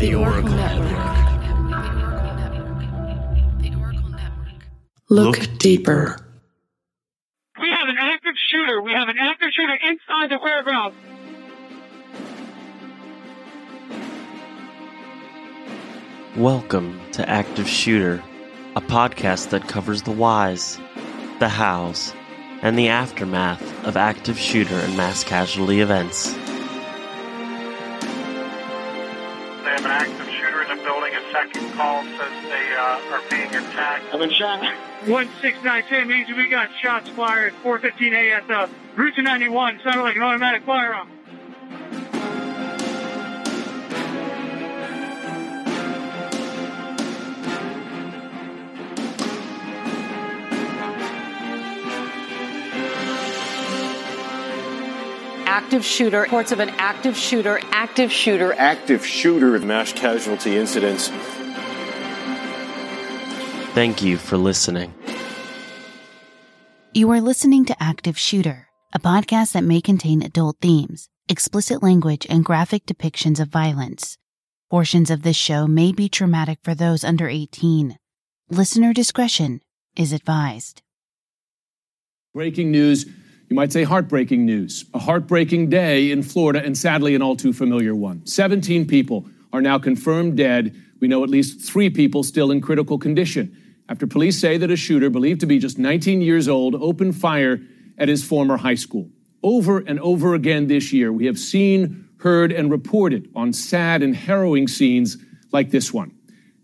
The Oracle Network. Look deeper. We have an active shooter. We have an active shooter inside the warehouse. Welcome to Active Shooter, a podcast that covers the whys, the hows, and the aftermath of active shooter and mass casualty events. A second call says they uh, are being attacked. I've been shot. 1692 means we got shots fired. 415 ASL. Route 291 sounded like an automatic firearm. active shooter, reports of an active shooter, active shooter. active shooter mass casualty incidents. Thank you for listening. You are listening to Active Shooter, a podcast that may contain adult themes, explicit language, and graphic depictions of violence. Portions of this show may be traumatic for those under 18. Listener discretion is advised. Breaking news, you might say heartbreaking news. A heartbreaking day in Florida, and sadly, an all too familiar one. 17 people are now confirmed dead. We know at least three people still in critical condition after police say that a shooter, believed to be just 19 years old, opened fire at his former high school. Over and over again this year, we have seen, heard, and reported on sad and harrowing scenes like this one.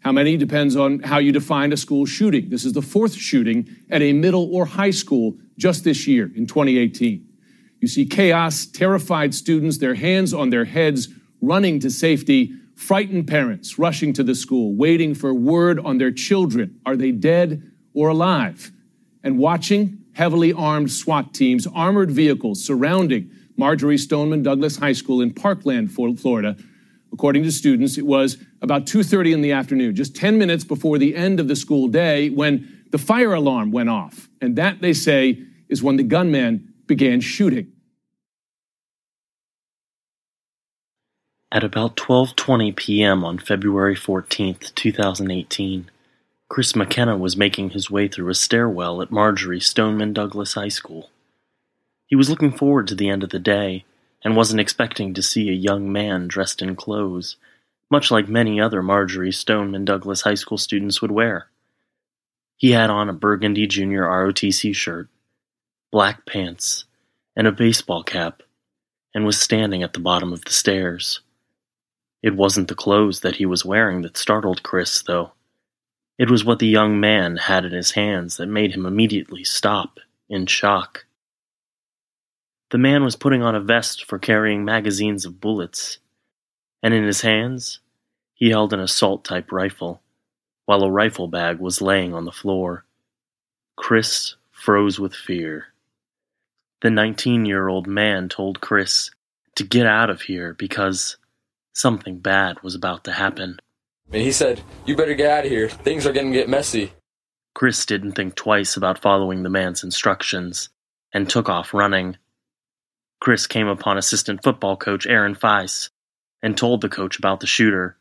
How many depends on how you define a school shooting. This is the fourth shooting at a middle or high school just this year in 2018. You see chaos, terrified students, their hands on their heads, running to safety, frightened parents rushing to the school, waiting for word on their children. Are they dead or alive? And watching heavily armed SWAT teams, armored vehicles surrounding Marjory Stoneman Douglas High School in Parkland, Florida. According to students, it was about 2:30 in the afternoon, just 10 minutes before the end of the school day when the fire alarm went off. And that, they say, is when the gunman began shooting. At about 12:20 p.m. on February 14, 2018, Chris McKenna was making his way through a stairwell at Marjory Stoneman Douglas High School. He was looking forward to the end of the day and wasn't expecting to see a young man dressed in clothes, much like many other Marjory Stoneman Douglas High School students would wear. He had on a burgundy junior ROTC shirt, black pants, and a baseball cap, and was standing at the bottom of the stairs. It wasn't the clothes that he was wearing that startled Chris, though. It was what the young man had in his hands that made him immediately stop, in shock. The man was putting on a vest for carrying magazines of bullets, and in his hands he held an assault type rifle, while a rifle bag was laying on the floor. Chris froze with fear. The 19 year old man told Chris to get out of here because Something bad was about to happen. And he said, You better get out of here. Things are going to get messy. Chris didn't think twice about following the man's instructions and took off running. Chris came upon assistant football coach Aaron Feis and told the coach about the shooter,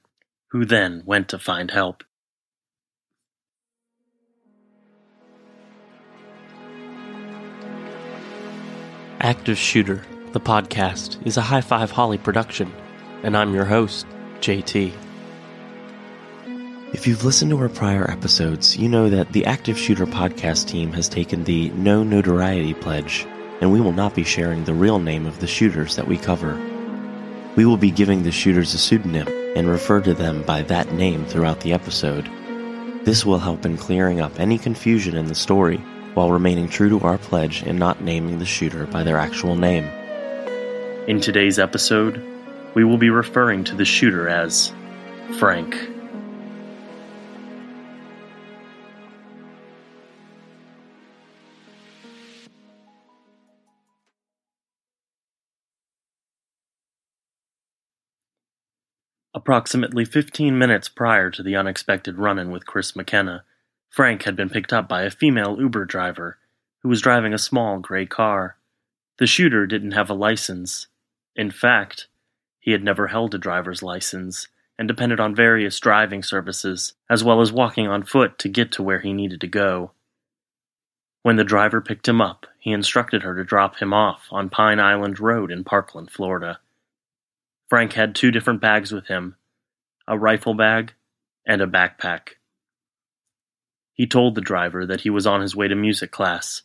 who then went to find help. Active Shooter, the podcast, is a High Five Holly production and I'm your host, JT. If you've listened to our prior episodes, you know that the Active Shooter podcast team has taken the No Notoriety pledge, and we will not be sharing the real name of the shooters that we cover. We will be giving the shooters a pseudonym and refer to them by that name throughout the episode. This will help in clearing up any confusion in the story while remaining true to our pledge and not naming the shooter by their actual name. In today's episode, we will be referring to the shooter as Frank. Approximately 15 minutes prior to the unexpected run in with Chris McKenna, Frank had been picked up by a female Uber driver who was driving a small gray car. The shooter didn't have a license. In fact, he had never held a driver's license, and depended on various driving services, as well as walking on foot to get to where he needed to go. When the driver picked him up, he instructed her to drop him off on Pine Island Road in Parkland, Florida. Frank had two different bags with him a rifle bag and a backpack. He told the driver that he was on his way to music class,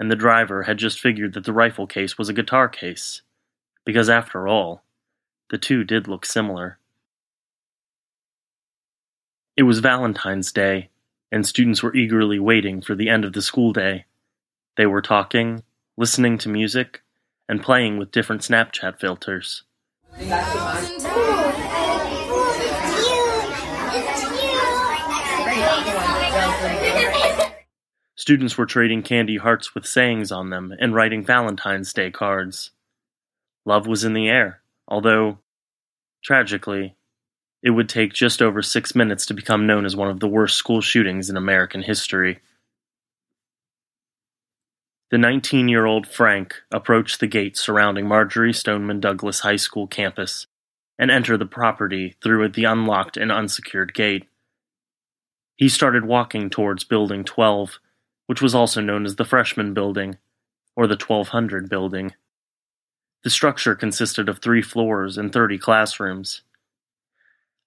and the driver had just figured that the rifle case was a guitar case, because after all, the two did look similar. It was Valentine's Day, and students were eagerly waiting for the end of the school day. They were talking, listening to music, and playing with different Snapchat filters. Students were trading candy hearts with sayings on them and writing Valentine's Day cards. Love was in the air, although, tragically, it would take just over six minutes to become known as one of the worst school shootings in American history. The 19 year old Frank approached the gate surrounding Marjory Stoneman Douglas High School campus and entered the property through the unlocked and unsecured gate. He started walking towards Building 12, which was also known as the Freshman Building, or the 1200 Building. The structure consisted of three floors and 30 classrooms.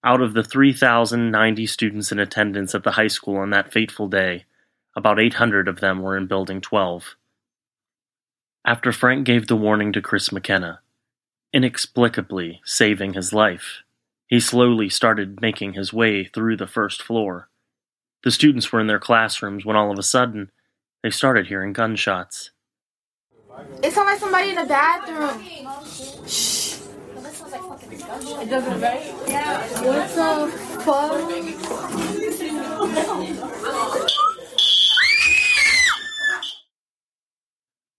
Out of the 3,090 students in attendance at the high school on that fateful day, about 800 of them were in Building 12. After Frank gave the warning to Chris McKenna, inexplicably saving his life, he slowly started making his way through the first floor. The students were in their classrooms when all of a sudden, they started hearing gunshots. It sounds like somebody in the bathroom. Shh. It doesn't right? What the fuck?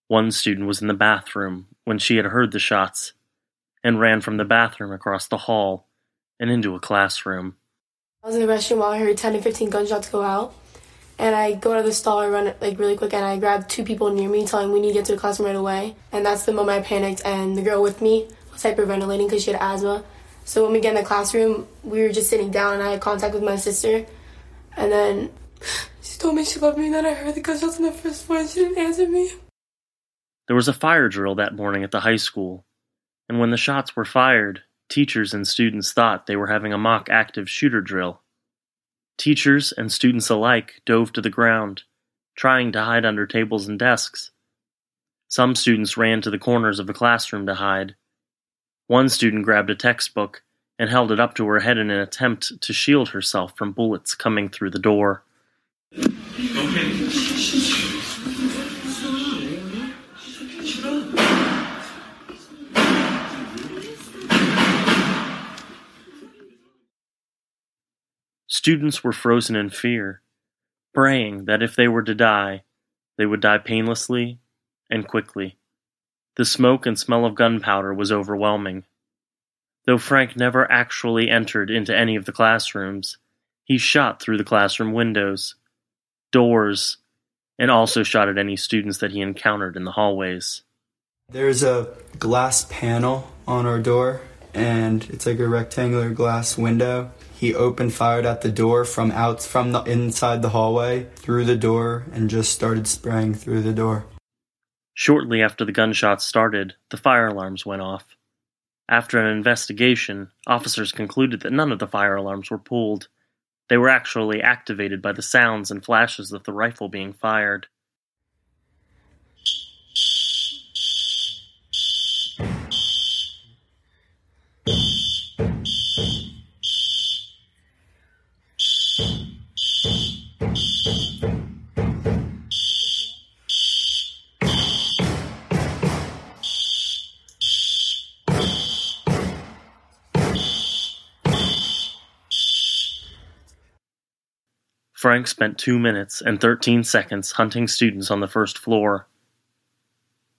One student was in the bathroom when she had heard the shots and ran from the bathroom across the hall and into a classroom. I was in the restroom while I heard 10 to 15 gunshots go out. And I go out of the stall, I run like really quick, and I grab two people near me, telling we need to get to the classroom right away. And that's the moment I panicked, and the girl with me was hyperventilating because she had asthma. So when we get in the classroom, we were just sitting down, and I had contact with my sister. And then she told me she loved me, and then I heard the gunshots on the first floor, and she didn't answer me. There was a fire drill that morning at the high school, and when the shots were fired, teachers and students thought they were having a mock active shooter drill. Teachers and students alike dove to the ground, trying to hide under tables and desks. Some students ran to the corners of the classroom to hide. One student grabbed a textbook and held it up to her head in an attempt to shield herself from bullets coming through the door. Okay. Students were frozen in fear, praying that if they were to die, they would die painlessly and quickly. The smoke and smell of gunpowder was overwhelming. Though Frank never actually entered into any of the classrooms, he shot through the classroom windows, doors, and also shot at any students that he encountered in the hallways. There's a glass panel on our door, and it's like a rectangular glass window. He opened fired at the door from out from the inside the hallway through the door and just started spraying through the door. Shortly after the gunshots started, the fire alarms went off. After an investigation, officers concluded that none of the fire alarms were pulled. They were actually activated by the sounds and flashes of the rifle being fired. Frank spent two minutes and thirteen seconds hunting students on the first floor.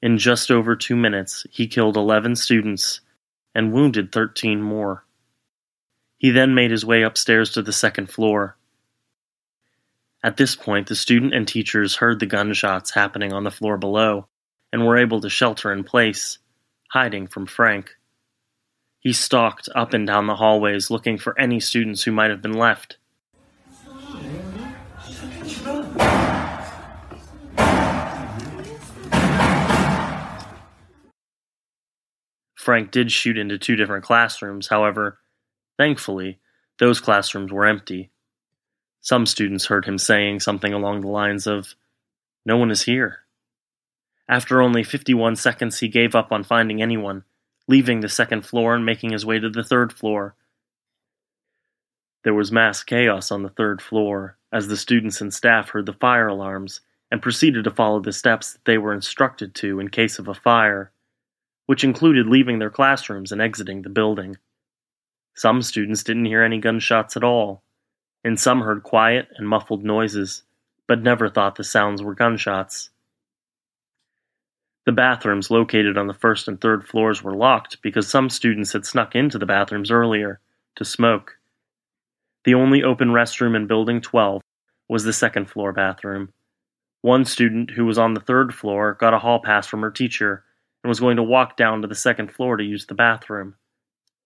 In just over two minutes, he killed eleven students and wounded thirteen more. He then made his way upstairs to the second floor. At this point, the student and teachers heard the gunshots happening on the floor below and were able to shelter in place, hiding from Frank. He stalked up and down the hallways looking for any students who might have been left. Frank did shoot into two different classrooms, however, thankfully, those classrooms were empty. Some students heard him saying something along the lines of, No one is here. After only 51 seconds, he gave up on finding anyone, leaving the second floor and making his way to the third floor. There was mass chaos on the third floor as the students and staff heard the fire alarms and proceeded to follow the steps that they were instructed to in case of a fire, which included leaving their classrooms and exiting the building. Some students didn't hear any gunshots at all, and some heard quiet and muffled noises, but never thought the sounds were gunshots. The bathrooms located on the first and third floors were locked because some students had snuck into the bathrooms earlier to smoke. The only open restroom in Building 12 was the second floor bathroom. One student who was on the third floor got a hall pass from her teacher and was going to walk down to the second floor to use the bathroom.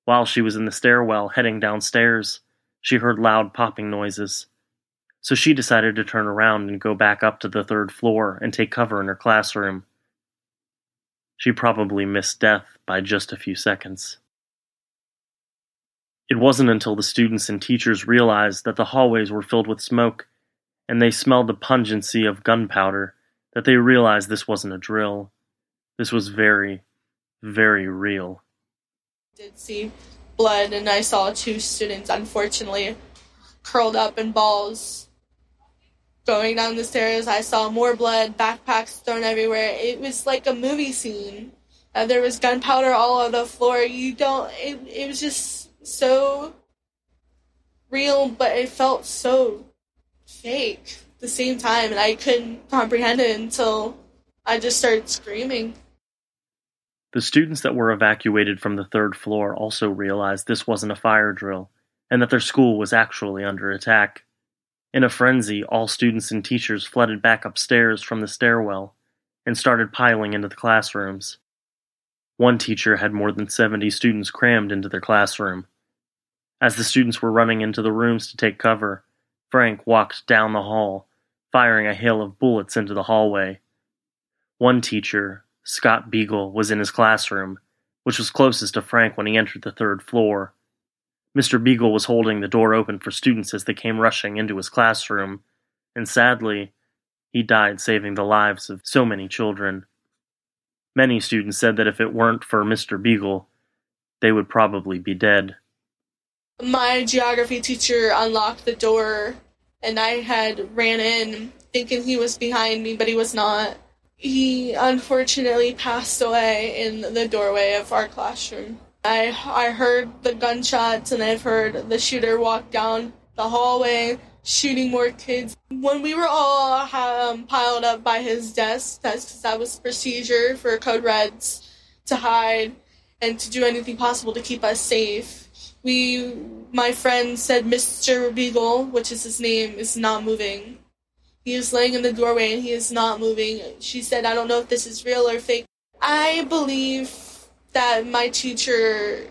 While she was in the stairwell heading downstairs, she heard loud popping noises. So she decided to turn around and go back up to the third floor and take cover in her classroom. She probably missed death by just a few seconds. It wasn't until the students and teachers realized that the hallways were filled with smoke and they smelled the pungency of gunpowder that they realized this wasn't a drill. This was very, very real. I did see blood and I saw two students unfortunately curled up in balls Going down the stairs, I saw more blood, backpacks thrown everywhere. It was like a movie scene. Uh, there was gunpowder all over the floor. You don't. It, it was just so real, but it felt so fake at the same time, and I couldn't comprehend it until I just started screaming. The students that were evacuated from the third floor also realized this wasn't a fire drill, and that their school was actually under attack. In a frenzy, all students and teachers flooded back upstairs from the stairwell and started piling into the classrooms. One teacher had more than 70 students crammed into their classroom. As the students were running into the rooms to take cover, Frank walked down the hall, firing a hail of bullets into the hallway. One teacher, Scott Beigel, was in his classroom, which was closest to Frank when he entered the third floor. Mr. Beigel was holding the door open for students as they came rushing into his classroom, and sadly, he died saving the lives of so many children. Many students said that if it weren't for Mr. Beigel, they would probably be dead. My geography teacher unlocked the door, and I had ran in thinking he was behind me, but he was not. He unfortunately passed away in the doorway of our classroom. I I heard the gunshots and I've heard the shooter walk down the hallway shooting more kids. When we were all um, piled up by his desk, that's because that was procedure for Code Reds to hide and to do anything possible to keep us safe. We, my friend said Mr. Beigel, which is his name, is not moving. He is laying in the doorway and he is not moving. She said, I don't know if this is real or fake. I believe that my teacher,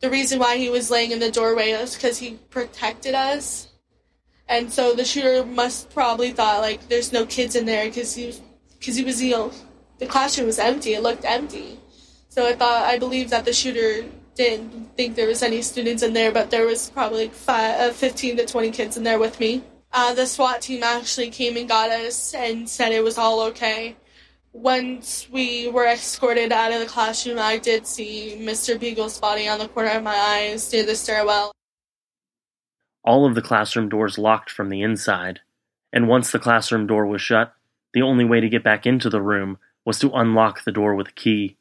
the reason why he was laying in the doorway was because he protected us. And so the shooter must probably thought like there's no kids in there because he was because he was you know the classroom was empty. It looked empty. So I thought I believe that the shooter didn't think there was any students in there, but there was probably five, uh, 15 to 20 kids in there with me. Uh, the SWAT team actually came and got us and said it was all okay once we were escorted out of the classroom, I did see Mr. Beigel's body on the corner of my eyes near the stairwell. All of the classroom doors locked from the inside, and once the classroom door was shut, the only way to get back into the room was to unlock the door with a key.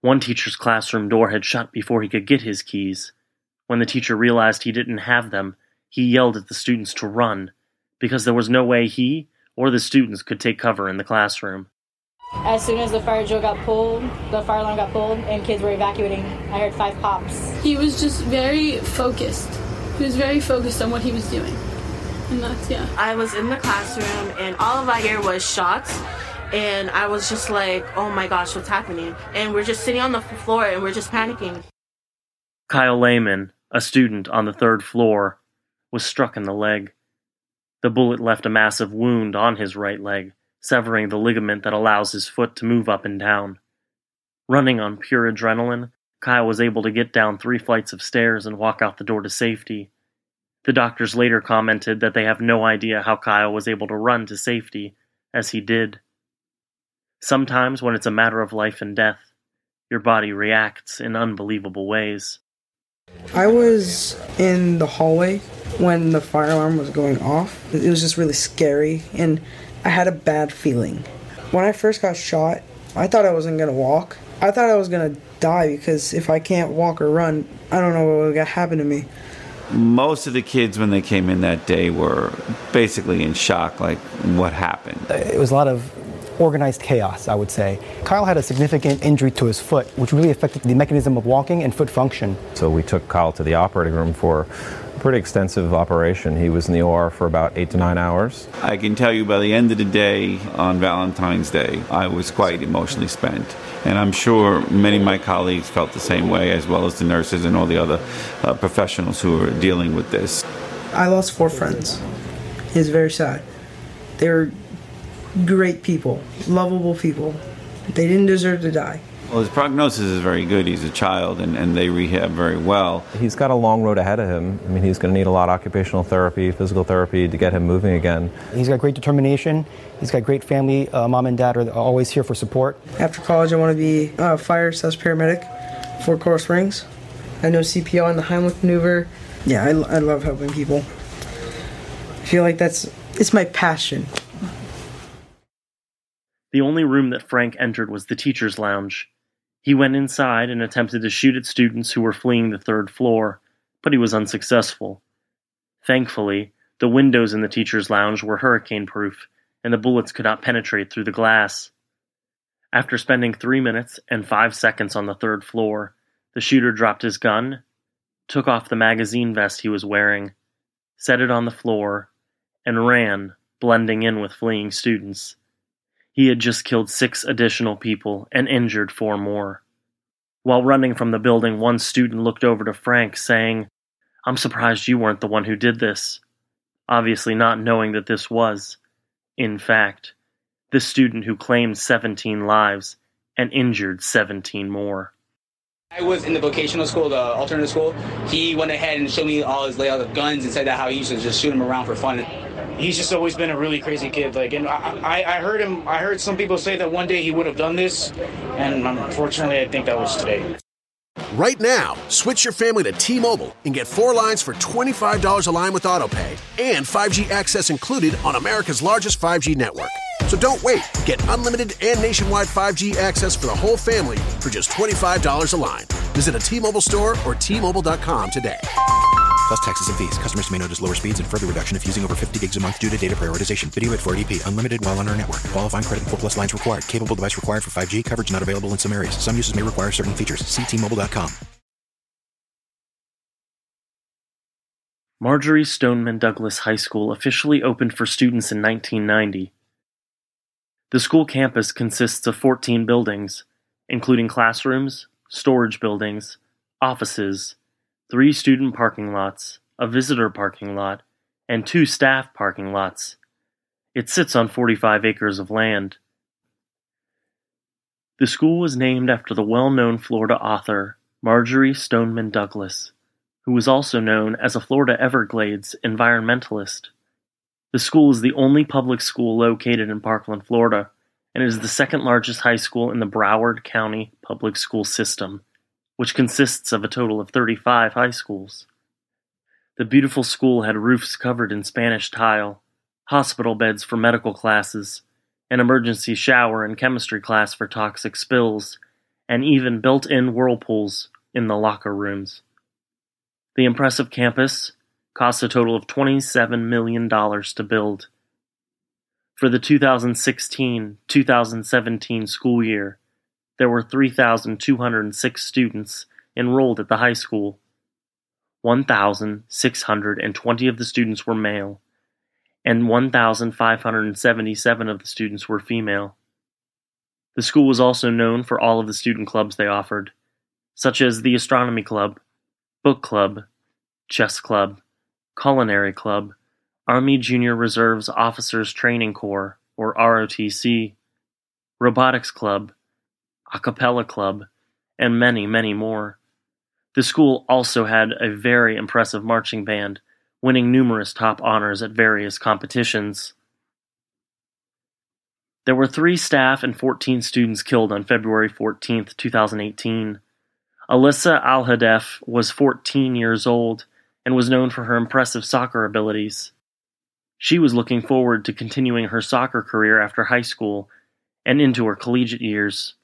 One teacher's classroom door had shut before he could get his keys. When the teacher realized he didn't have them, he yelled at the students to run, because there was no way he or the students could take cover in the classroom. As soon as the fire drill got pulled, the fire alarm got pulled, and kids were evacuating, I heard five pops. He was just very focused. He was very focused on what he was doing. And that's, yeah. I was in the classroom, and all of I hear was shots. And I was just like, oh my gosh, what's happening? And we're just sitting on the floor and we're just panicking. Kyle Laman, a student on the third floor, was struck in the leg. The bullet left a massive wound on his right leg, severing the ligament that allows his foot to move up and down. Running on pure adrenaline, Kyle was able to get down three flights of stairs and walk out the door to safety. The doctors later commented that they have no idea how Kyle was able to run to safety, as he did. Sometimes, when it's a matter of life and death, your body reacts in unbelievable ways. I was in the hallway when the fire alarm was going off. It was just really scary, and I had a bad feeling. When I first got shot, I thought I wasn't gonna walk. I thought I was gonna die because if I can't walk or run, I don't know what would happen to me. Most of the kids, when they came in that day, were basically in shock like, what happened? It was a lot of organized chaos, I would say. Kyle had a significant injury to his foot, which really affected the mechanism of walking and foot function. So we took Kyle to the operating room for a pretty extensive operation. He was in the OR for about eight to nine hours. I can tell you by the end of the day on Valentine's Day, I was quite emotionally spent. And I'm sure many of my colleagues felt the same way, as well as the nurses and all the other uh, professionals who are dealing with this. I lost four friends. It's very sad. They were great people, lovable people. They didn't deserve to die. Well, his prognosis is very good. He's a child, and, and they rehab very well. He's got a long road ahead of him. I mean, he's going to need a lot of occupational therapy, physical therapy to get him moving again. He's got great determination. He's got great family. Uh, mom and dad are always here for support. After college, I want to be a fire slash paramedic for Coral Springs. I know CPR and the Heimlich maneuver. Yeah, I, I love helping people. I feel like that's it's my passion. The only room that Frank entered was the teacher's lounge. He went inside and attempted to shoot at students who were fleeing the third floor, but he was unsuccessful. Thankfully, the windows in the teacher's lounge were hurricane proof, and the bullets could not penetrate through the glass. After spending three minutes and five seconds on the third floor, the shooter dropped his gun, took off the magazine vest he was wearing, set it on the floor, and ran, blending in with fleeing students. He had just killed six additional people and injured four more. While running from the building, one student looked over to Frank, saying, I'm surprised you weren't the one who did this. Obviously, not knowing that this was, in fact, the student who claimed 17 lives and injured 17 more. I was in the vocational school, the alternative school. He went ahead and showed me all his layout of guns and said that how he used to just shoot them around for fun. He's just always been a really crazy kid. Like, and I, I heard him. I heard some people say that one day he would have done this, and unfortunately, I think that was today. Right now, switch your family to T-Mobile and get four lines for $25 a line with AutoPay and 5G access included on America's largest 5G network. So don't wait. Get unlimited and nationwide 5G access for the whole family for just $25 a line. Visit a T-Mobile store or T-Mobile.com today. Plus taxes and fees. Customers may notice lower speeds and further reduction if using over 50 gigs a month due to data prioritization. Video at 480p. Unlimited while on our network. Qualifying credit 4 plus lines required. Capable device required for 5G. Coverage not available in some areas. Some uses may require certain features. See T-Mobile.com. Marjory Stoneman Douglas High School officially opened for students in 1990. The school campus consists of 14 buildings, including classrooms, storage buildings, offices, three student parking lots, a visitor parking lot, and two staff parking lots. It sits on 45 acres of land. The school was named after the well known Florida author Marjory Stoneman Douglas, who was also known as a Florida Everglades environmentalist. The school is the only public school located in Parkland, Florida, and is the second largest high school in the Broward County public school system, which consists of a total of 35 high schools. The beautiful school had roofs covered in Spanish tile, hospital beds for medical classes, an emergency shower and chemistry class for toxic spills, and even built in whirlpools in the locker rooms. The impressive campus cost a total of $27 million to build. For the 2016 2017 school year, there were 3,206 students enrolled at the high school. 1,620 of the students were male, and 1,577 of the students were female. The school was also known for all of the student clubs they offered, such as the Astronomy Club, book club, chess club, culinary club, Army Junior Reserves Officers Training Corps, or ROTC, robotics club, a cappella club, and many, many more. The school also had a very impressive marching band, winning numerous top honors at various competitions. There were three staff and 14 students killed on February 14, 2018. Alyssa Alhadeff was 14 years old and was known for her impressive soccer abilities. She was looking forward to continuing her soccer career after high school and into her collegiate years.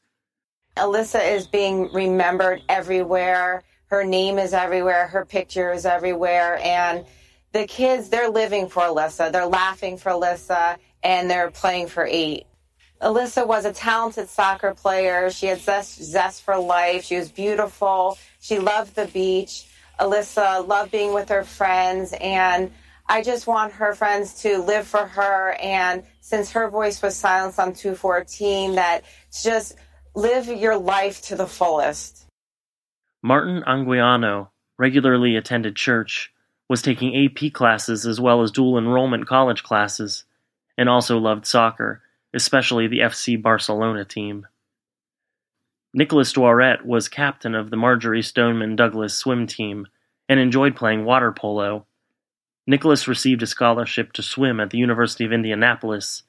Alyssa is being remembered everywhere. Her name is everywhere. Her picture is everywhere. And the kids, they're living for Alyssa. They're laughing for Alyssa and they're playing for eight. Alyssa was a talented soccer player. She had zest, zest for life. She was beautiful. She loved the beach. Alyssa loved being with her friends. And I just want her friends to live for her. And since her voice was silenced on 214, that just live your life to the fullest. Martin Anguiano regularly attended church, was taking AP classes as well as dual enrollment college classes, and also loved soccer, especially the FC Barcelona team. Nicholas Dworet was captain of the Marjory Stoneman Douglas swim team and enjoyed playing water polo. Nicholas received a scholarship to swim at the University of Indianapolis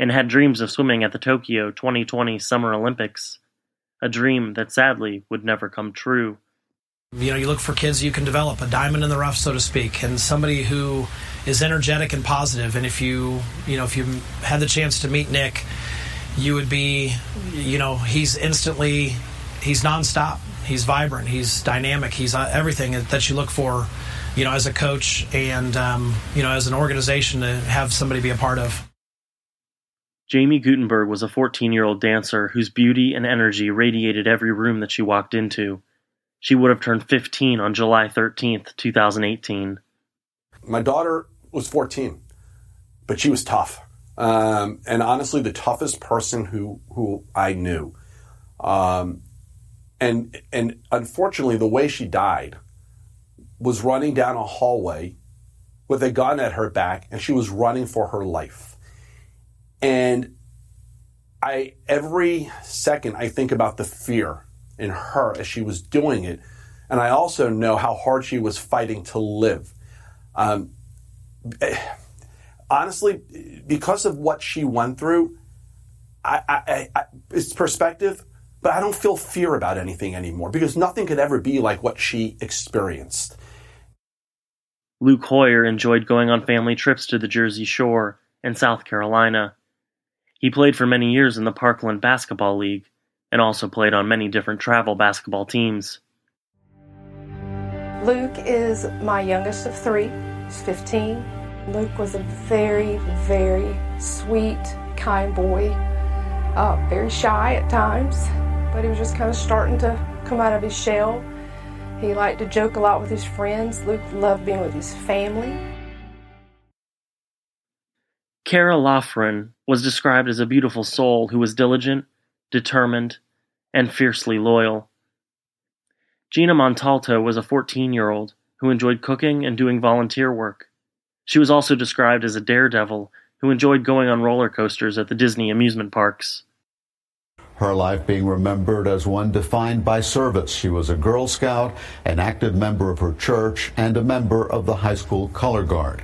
and had dreams of swimming at the Tokyo 2020 Summer Olympics, a dream that sadly would never come true. You know, you look for kids you can develop, a diamond in the rough, so to speak, and somebody who is energetic and positive. And if you, you know, if you had the chance to meet Nick, you would be, you know, he's instantly, he's nonstop. He's vibrant. He's dynamic. He's uh, everything that you look for, you know, as a coach and, um, you know, as an organization to have somebody be a part of. Jaime Guttenberg was a 14 year old dancer whose beauty and energy radiated every room that she walked into. She would have turned 15 on July 13th, 2018. My daughter was 14, but she was tough. Um, and honestly, the toughest person who, who I knew. Um, and, and unfortunately, the way she died was running down a hallway with a gun at her back, and she was running for her life. And I, every second, I think about the fear in her as she was doing it. And I also know how hard she was fighting to live. Um, honestly, because of what she went through, I, I, I, it's perspective, but I don't feel fear about anything anymore because nothing could ever be like what she experienced. Luke Hoyer enjoyed going on family trips to the Jersey Shore and South Carolina. He played for many years in the Parkland Basketball League and also played on many different travel basketball teams. Luke is my youngest of three. He's 15. Luke was a very, very sweet, kind boy. Uh, very shy at times, but he was just kind of starting to come out of his shell. He liked to joke a lot with his friends. Luke loved being with his family. Cara Loughran was described as a beautiful soul who was diligent, determined, and fiercely loyal. Gina Montalto was a 14 year old who enjoyed cooking and doing volunteer work. She was also described as a daredevil who enjoyed going on roller coasters at the Disney amusement parks. Her life being remembered as one defined by service. She was a Girl Scout, an active member of her church, and a member of the high school color guard.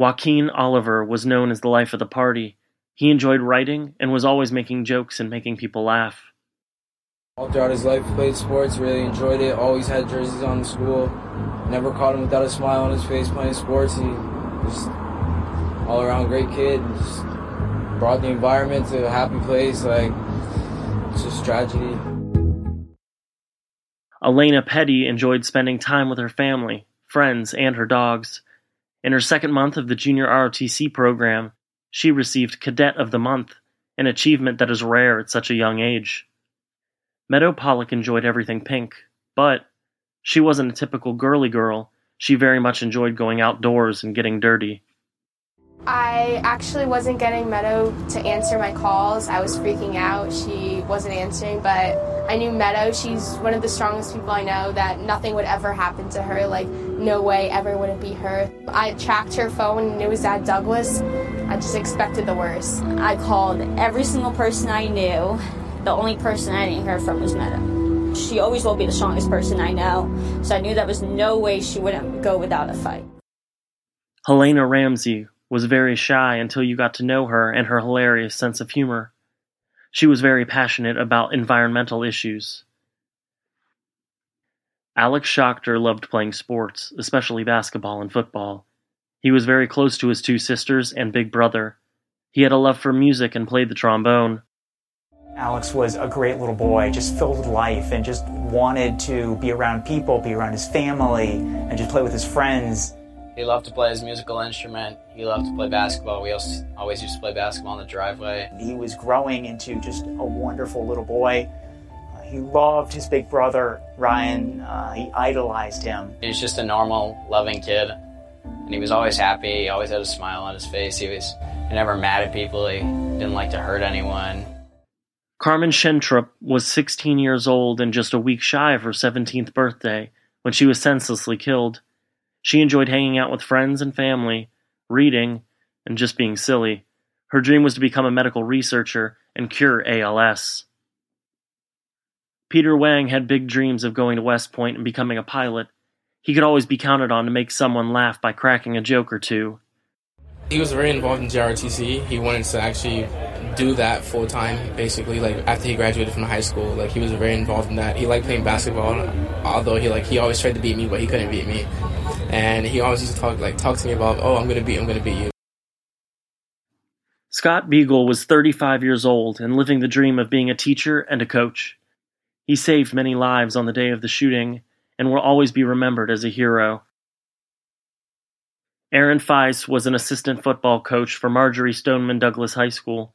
Joaquin Oliver was known as the life of the party. He enjoyed writing and was always making jokes and making people laugh. All throughout his life, played sports, really enjoyed it, always had jerseys on the school. Never caught him without a smile on his face playing sports. He was all around great kid. Just brought the environment to a happy place. Like, it's just tragedy. Alaina Petty enjoyed spending time with her family, friends, and her dogs. In her second month of the junior ROTC program, she received Cadet of the Month, an achievement that is rare at such a young age. Meadow Pollack enjoyed everything pink, but she wasn't a typical girly girl. She very much enjoyed going outdoors and getting dirty. I actually wasn't getting Meadow to answer my calls. I was freaking out. She wasn't answering, but I knew Meadow. She's one of the strongest people I know that nothing would ever happen to her. Like, no way ever would it be her. I tracked her phone and it was at Douglas. I just expected the worst. I called every single person I knew. The only person I didn't hear from was Meadow. She always will be the strongest person I know, so I knew there was no way she wouldn't go without a fight. Helena Ramsay was very shy until you got to know her and her hilarious sense of humor. She was very passionate about environmental issues. Alex Schachter loved playing sports, especially basketball and football. He was very close to his two sisters and big brother. He had a love for music and played the trombone. Alex was a great little boy, just filled with life and just wanted to be around people, be around his family, and just play with his friends. He loved to play his musical instrument. He loved to play basketball. We always used to play basketball in the driveway. He was growing into just a wonderful little boy. Uh, he loved his big brother, Ryan. Uh, he idolized him. He was just a normal, loving kid. And he was always happy. He always had a smile on his face. He was never mad at people. He didn't like to hurt anyone. Carmen Schentrup was 16 years old and just a week shy of her 17th birthday when she was senselessly killed. She enjoyed hanging out with friends and family, reading, and just being silly. Her dream was to become a medical researcher and cure ALS. Peter Wang had big dreams of going to West Point and becoming a pilot. He could always be counted on to make someone laugh by cracking a joke or two. He was very involved in JROTC. He wanted to actually do that full time, basically. Like after he graduated from high school, like he was very involved in that. He liked playing basketball, although he like he always tried to beat me, but he couldn't beat me and he always used to talk like talk to me about, oh, I'm gonna beat, I'm gonna beat you. Scott Beigel was 35 years old and living the dream of being a teacher and a coach. He saved many lives on the day of the shooting and will always be remembered as a hero. Aaron Feis was an assistant football coach for Marjory Stoneman Douglas High School.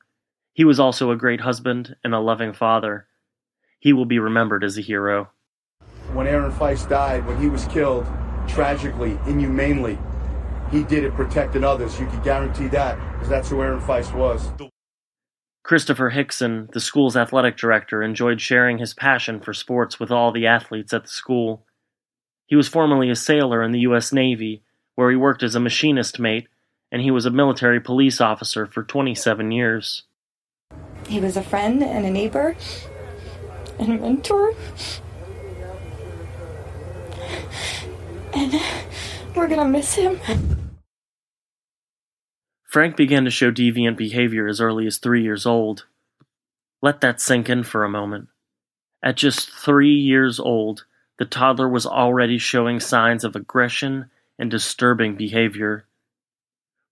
He was also a great husband and a loving father. He will be remembered as a hero. When Aaron Feis died, when he was killed, tragically, inhumanely. He did it protecting others. You could guarantee that because that's who Aaron Feis was. Christopher Hixon, the school's athletic director, enjoyed sharing his passion for sports with all the athletes at the school. He was formerly a sailor in the U.S. Navy, where he worked as a machinist mate, and he was a military police officer for 27 years. He was a friend and a neighbor and a mentor and we're gonna miss him. Frank began to show deviant behavior as early as three years old. Let that sink in for a moment. At just three years old, the toddler was already showing signs of aggression and disturbing behavior.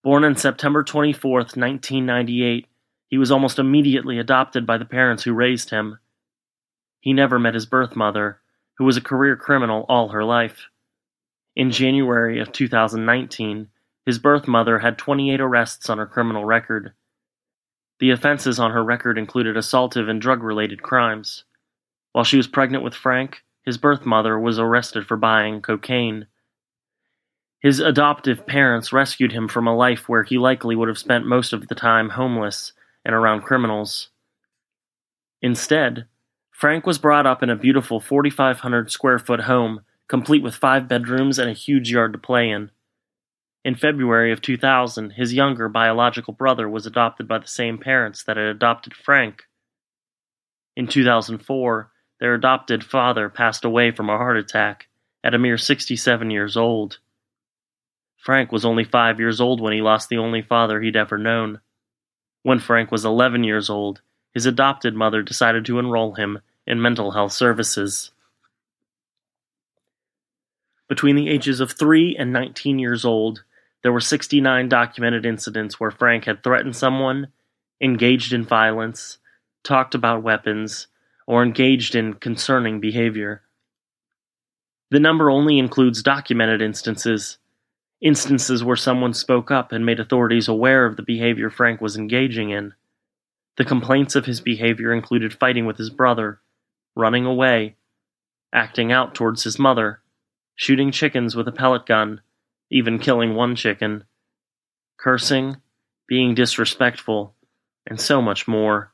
Born on September 24, 1998, he was almost immediately adopted by the parents who raised him. He never met his birth mother, who was a career criminal all her life. In January of 2019, his birth mother had 28 arrests on her criminal record. The offenses on her record included assaultive and drug related crimes. While she was pregnant with Frank, his birth mother was arrested for buying cocaine. His adoptive parents rescued him from a life where he likely would have spent most of the time homeless and around criminals. Instead, Frank was brought up in a beautiful 4,500 square foot home complete with five bedrooms and a huge yard to play in. In February of 2000, his younger biological brother was adopted by the same parents that had adopted Frank. In 2004, their adopted father passed away from a heart attack at a mere 67 years old. Frank was only five years old when he lost the only father he'd ever known. When Frank was 11 years old, his adopted mother decided to enroll him in mental health services. Between the ages of 3 and 19 years old, there were 69 documented incidents where Frank had threatened someone, engaged in violence, talked about weapons, or engaged in concerning behavior. The number only includes documented instances, instances where someone spoke up and made authorities aware of the behavior Frank was engaging in. The complaints of his behavior included fighting with his brother, running away, acting out towards his mother, shooting chickens with a pellet gun, even killing one chicken, cursing, being disrespectful, and so much more.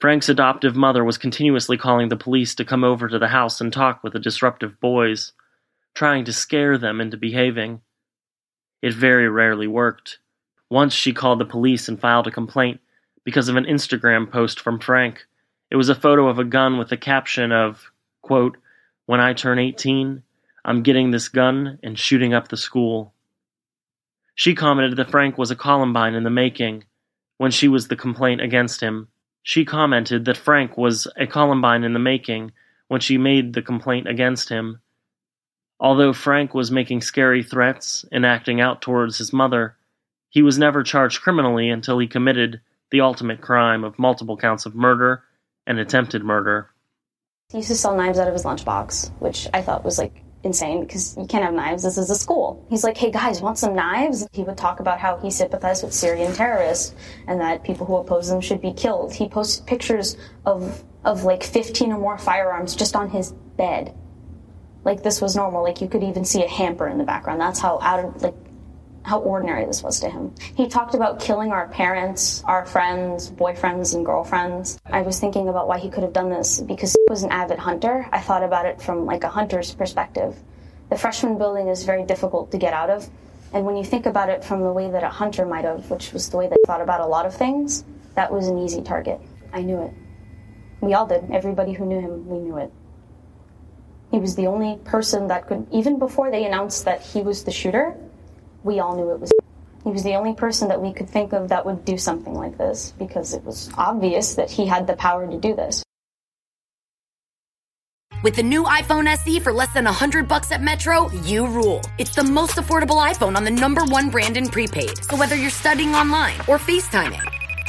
Frank's adoptive mother was continuously calling the police to come over to the house and talk with the disruptive boys, trying to scare them into behaving. It very rarely worked. Once she called the police and filed a complaint because of an Instagram post from Frank. It was a photo of a gun with the caption of, quote, When I turn 18, I'm getting this gun and shooting up the school. She commented that Frank was a Columbine in the making when she was the complaint against him. She commented that Frank was a Columbine in the making when she made the complaint against him. Although Frank was making scary threats and acting out towards his mother, he was never charged criminally until he committed the ultimate crime of multiple counts of murder and attempted murder. He used to sell knives out of his lunchbox, which I thought was like insane because you can't have knives. This is a school. He's like, hey guys, want some knives? He would talk about how he sympathized with Syrian terrorists and that people who oppose them should be killed. He posted pictures of of like 15 or more firearms just on his bed. Like this was normal. Like you could even see a hamper in the background. That's how out of like how ordinary this was to him. He talked about killing our parents, our friends, boyfriends, and girlfriends. I was thinking about why he could have done this because he was an avid hunter. I thought about it from like a hunter's perspective. The freshman building is very difficult to get out of. And when you think about it from the way that a hunter might have, which was the way they thought about a lot of things, that was an easy target. I knew it. We all did. Everybody who knew him, we knew it. He was the only person that could, even before they announced that he was the shooter, we all knew it was. He was the only person that we could think of that would do something like this because it was obvious that he had the power to do this. With the new iPhone SE for less than 100 bucks at Metro, you rule. It's the most affordable iPhone on the number one brand in prepaid. So whether you're studying online or FaceTiming,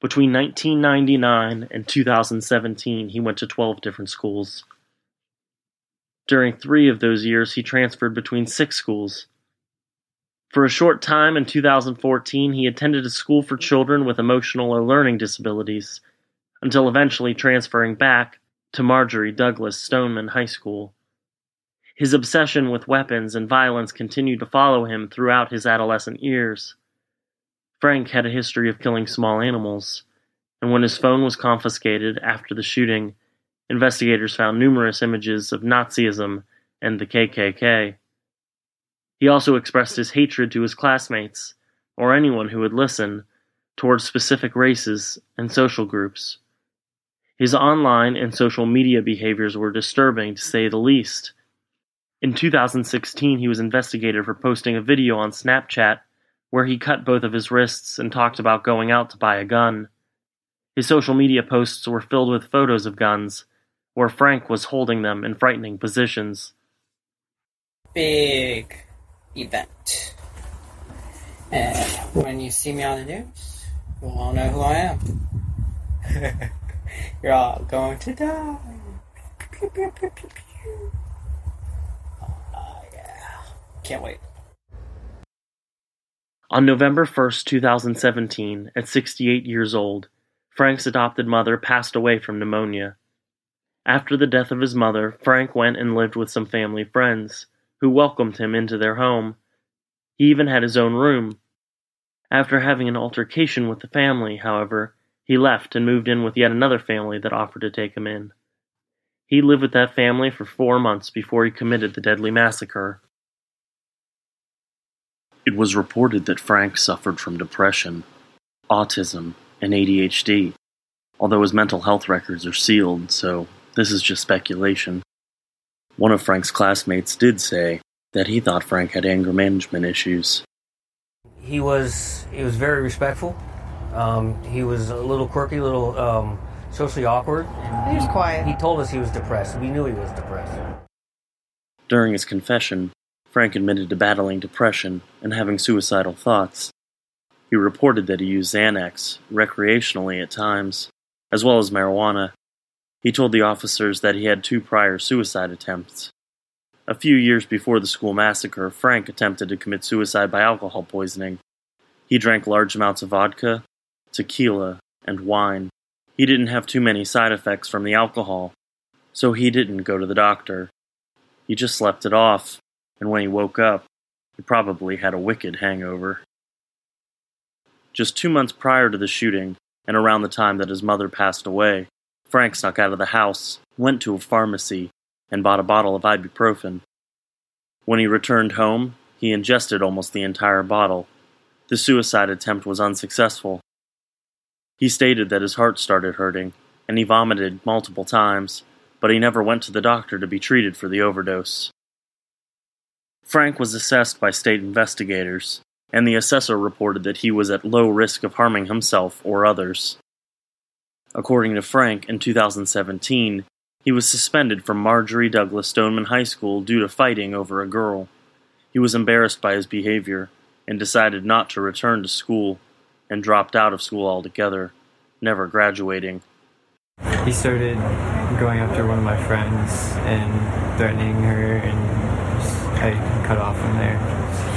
Between 1999 and 2017, he went to 12 different schools. During three of those years, he transferred between six schools. For a short time in 2014, he attended a school for children with emotional or learning disabilities, until eventually transferring back to Marjory Douglas Stoneman High School. His obsession with weapons and violence continued to follow him throughout his adolescent years. Frank had a history of killing small animals, and when his phone was confiscated after the shooting, investigators found numerous images of Nazism and the KKK. He also expressed his hatred to his classmates, or anyone who would listen, towards specific races and social groups. His online and social media behaviors were disturbing, to say the least. In 2016, he was investigated for posting a video on Snapchat where he cut both of his wrists and talked about going out to buy a gun. His social media posts were filled with photos of guns, where Frank was holding them in frightening positions. Big event. And when you see me on the news, you'll all know who I am. You're all going to die. Oh, yeah. Can't wait. On November 1, 2017, at 68 years old, Frank's adopted mother passed away from pneumonia. After the death of his mother, Frank went and lived with some family friends, who welcomed him into their home. He even had his own room. After having an altercation with the family, however, he left and moved in with yet another family that offered to take him in. He lived with that family for four months before he committed the deadly massacre. It was reported that Frank suffered from depression, autism, and ADHD, although his mental health records are sealed, so this is just speculation. One of Frank's classmates did say that he thought Frank had anger management issues. He was he was very respectful. Um, he was a little quirky, a little um, socially awkward. He was quiet. He told us he was depressed. We knew he was depressed. During his confession, Frank admitted to battling depression and having suicidal thoughts. He reported that he used Xanax recreationally at times, as well as marijuana. He told the officers that he had two prior suicide attempts. A few years before the school massacre, Frank attempted to commit suicide by alcohol poisoning. He drank large amounts of vodka, tequila, and wine. He didn't have too many side effects from the alcohol, so he didn't go to the doctor. He just slept it off, and when he woke up, he probably had a wicked hangover. Just two months prior to the shooting, and around the time that his mother passed away, Frank snuck out of the house, went to a pharmacy, and bought a bottle of ibuprofen. When he returned home, he ingested almost the entire bottle. The suicide attempt was unsuccessful. He stated that his heart started hurting, and he vomited multiple times, but he never went to the doctor to be treated for the overdose. Frank was assessed by state investigators, and the assessor reported that he was at low risk of harming himself or others. According to Frank, in 2017, he was suspended from Marjory Douglas Stoneman High School due to fighting over a girl. He was embarrassed by his behavior and decided not to return to school and dropped out of school altogether, never graduating. He started going after one of my friends and threatening her, and I cut off from there.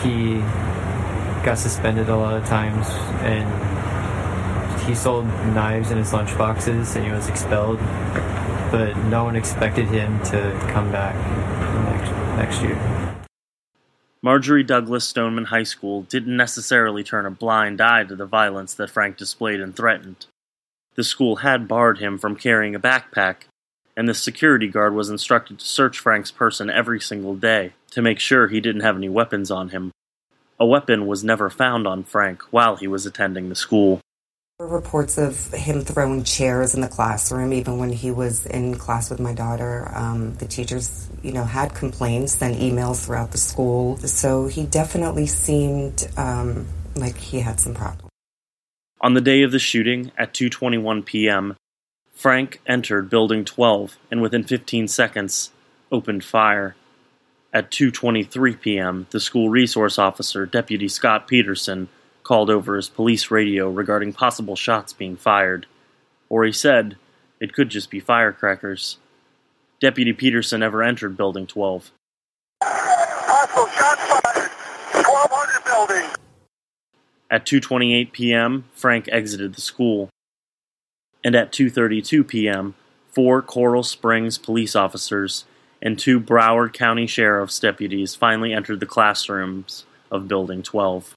He got suspended a lot of times, and he sold knives in his lunch boxes, and he was expelled. But no one expected him to come back next, next year. Marjory Douglas Stoneman High School didn't necessarily turn a blind eye to the violence that Frank displayed and threatened. The school had barred him from carrying a backpack, and the security guard was instructed to search Frank's person every single day to make sure he didn't have any weapons on him. A weapon was never found on Frank while he was attending the school. There were reports of him throwing chairs in the classroom, even when he was in class with my daughter. Um, the teachers, you know, had complaints, sent emails throughout the school. So he definitely seemed um, like he had some problems. On the day of the shooting, at 2:21 p.m., Frank entered Building 12 and within 15 seconds opened fire. At 2:23 p.m., the school resource officer, Deputy Scot Peterson, called over his police radio regarding possible shots being fired. Or he said, it could just be firecrackers. Deputy Peterson never entered Building 12. Possible shots fired. 1200 building. At 2:28 p.m., Frank exited the school. And at 2:32 p.m., four Coral Springs police officers and two Broward County Sheriff's deputies finally entered the classrooms of Building 12.